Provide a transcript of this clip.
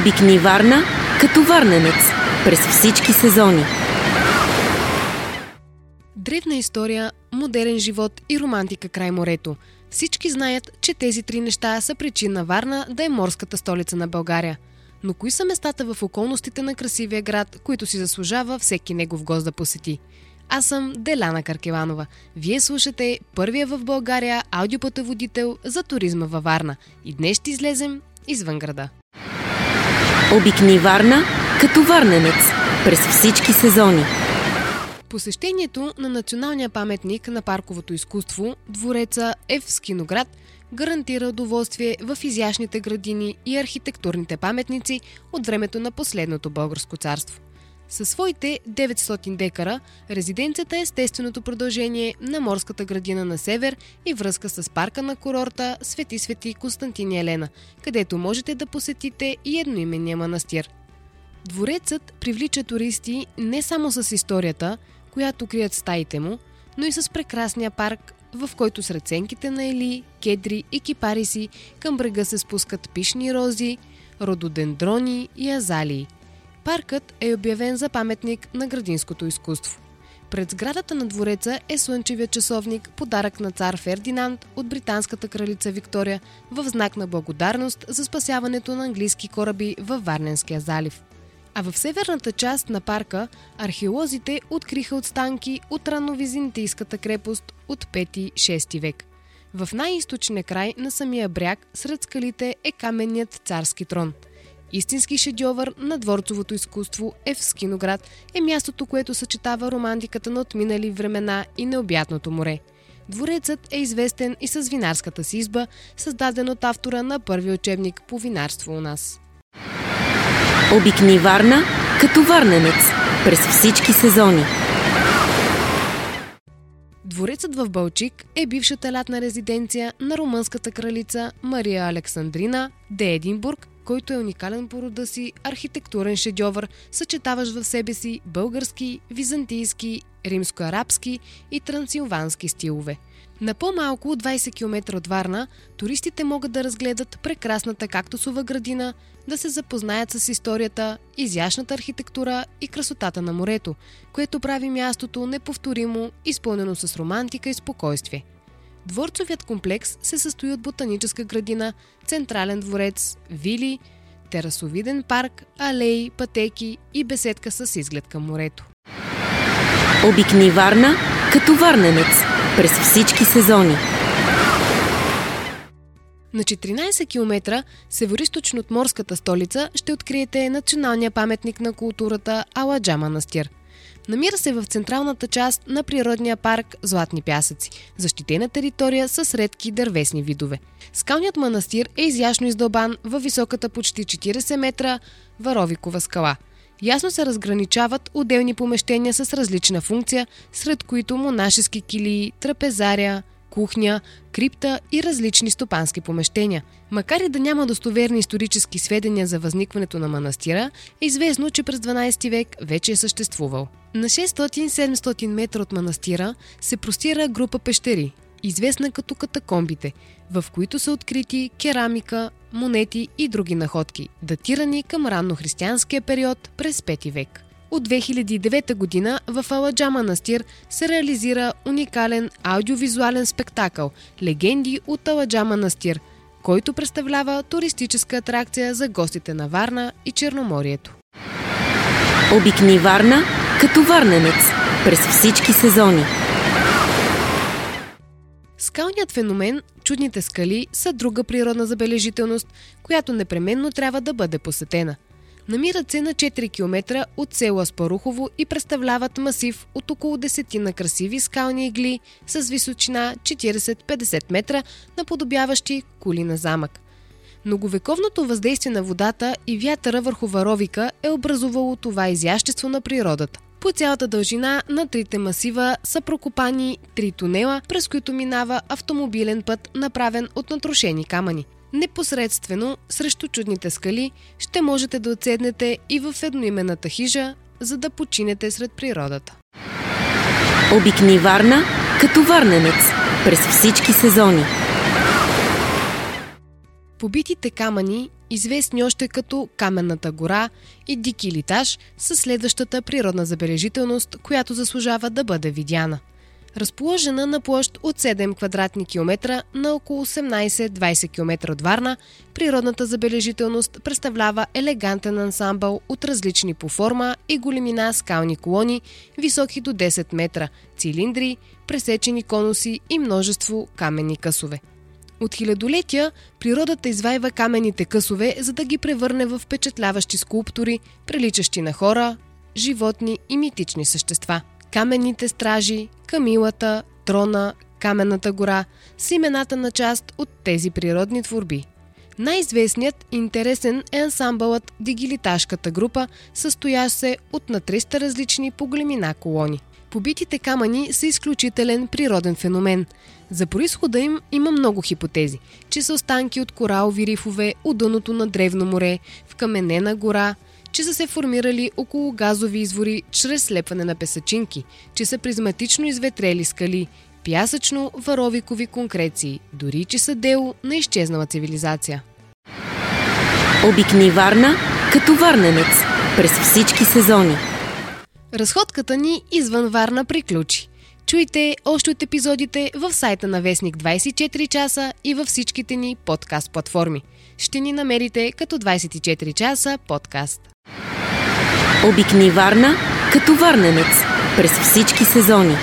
Обикни Варна като варненец през всички сезони. Древна история, модерен живот и романтика край морето. Всички знаят, че тези три неща са причина Варна да е морската столица на България. Но кои са местата в околностите на красивия град, които си заслужава всеки негов гост да посети? Аз съм Деляна Каркеванова. Вие слушате първия в България аудиопътеводител за туризма във Варна. И днес ще излезем извън града. Обикни Варна като варненец през всички сезони. Посещението на националния паметник на парковото изкуство, двореца Ев Скиноград, гарантира удоволствие в изящните градини и архитектурните паметници от времето на последното българско царство. Със своите 900 декара, резиденцията е естественото продължение на морската градина на север и връзка с парка на курорта Свети Свети Константин Елена, където можете да посетите и едноименния манастир. Дворецът привлича туристи не само с историята, която крият стаите му, но и с прекрасния парк, в който сред сенките на ели, кедри и кипариси към брега се спускат пишни рози, рододендрони и азалии – Паркът е обявен за паметник на градинското изкуство. Пред сградата на двореца е слънчевия часовник, подарък на цар Фердинанд от британската кралица Виктория в знак на благодарност за спасяването на английски кораби във Варненския залив. А в северната част на парка археолозите откриха отстанки от ранновизинтийската крепост от 5-6 век. В най-источния край на самия бряг сред скалите е каменният царски трон – Истински шедьовър на дворцовото изкуство е в Скиноград е мястото, което съчетава романтиката на отминали времена и необятното море. Дворецът е известен и с винарската си изба, създаден от автора на първи учебник по винарство у нас. Обикни Варна като варненец през всички сезони. Дворецът в Балчик е бившата лятна резиденция на румънската кралица Мария Александрина де Единбург който е уникален по рода си архитектурен шедьовър, съчетаващ в себе си български, византийски, римско-арабски и трансилвански стилове. На по-малко от 20 км от Варна, туристите могат да разгледат прекрасната кактусова градина, да се запознаят с историята, изящната архитектура и красотата на морето, което прави мястото неповторимо, изпълнено с романтика и спокойствие. Дворцовият комплекс се състои от ботаническа градина, централен дворец, вили, терасовиден парк, алеи, пътеки и беседка с изглед към морето. Обикни Варна като варненец през всички сезони. На 14 км северисточно от морската столица ще откриете националния паметник на културата Аладжа манастир – Намира се в централната част на природния парк Златни пясъци, защитена територия с редки дървесни видове. Скалният манастир е изящно издълбан във високата почти 40 метра Варовикова скала. Ясно се разграничават отделни помещения с различна функция, сред които монашески килии, трапезария, кухня, крипта и различни стопански помещения. Макар и да няма достоверни исторически сведения за възникването на манастира, е известно, че през 12 век вече е съществувал. На 600-700 метра от манастира се простира група пещери, известна като катакомбите, в които са открити керамика, монети и други находки, датирани към раннохристиянския период през 5 век. От 2009 година в Аладжа манастир се реализира уникален аудиовизуален спектакъл «Легенди от Аладжа манастир», който представлява туристическа атракция за гостите на Варна и Черноморието. Обикни Варна като варненец през всички сезони. Скалният феномен, чудните скали, са друга природна забележителност, която непременно трябва да бъде посетена – Намират се на 4 км от село Аспарухово и представляват масив от около десетина красиви скални игли с височина 40-50 метра, наподобяващи кули на замък. Многовековното въздействие на водата и вятъра върху Варовика е образувало това изящество на природата. По цялата дължина на трите масива са прокопани три тунела, през които минава автомобилен път, направен от натрошени камъни. Непосредствено срещу чудните скали ще можете да отседнете и в едноименната хижа, за да починете сред природата. Обикни Варна като варненец през всички сезони. Побитите камъни известни още като Каменната гора и Дики Литаж, са следващата природна забележителност, която заслужава да бъде видяна. Разположена на площ от 7 квадратни километра на около 18-20 км от Варна, природната забележителност представлява елегантен ансамбъл от различни по форма и големина скални колони, високи до 10 метра, цилиндри, пресечени конуси и множество каменни късове. От хилядолетия природата извайва каменните късове, за да ги превърне в впечатляващи скулптури, приличащи на хора, животни и митични същества. Каменните стражи, камилата, трона, каменната гора са имената на част от тези природни творби. Най-известният и интересен е ансамбълът Дигилиташката група, състоящ се от на 300 различни по големина колони – Побитите камъни са изключителен природен феномен. За происхода им има много хипотези, че са останки от коралови рифове от дъното на древно море, в каменена гора, че са се формирали около газови извори чрез слепване на песачинки, че са призматично изветрели скали, пясъчно-варовикови конкреции, дори че са дело на изчезнала цивилизация. Обикни Варна като варненец през всички сезони. Разходката ни извън Варна приключи. Чуйте още от епизодите в сайта на Вестник 24 часа и във всичките ни подкаст платформи. Ще ни намерите като 24 часа подкаст. Обикни Варна като варненец през всички сезони.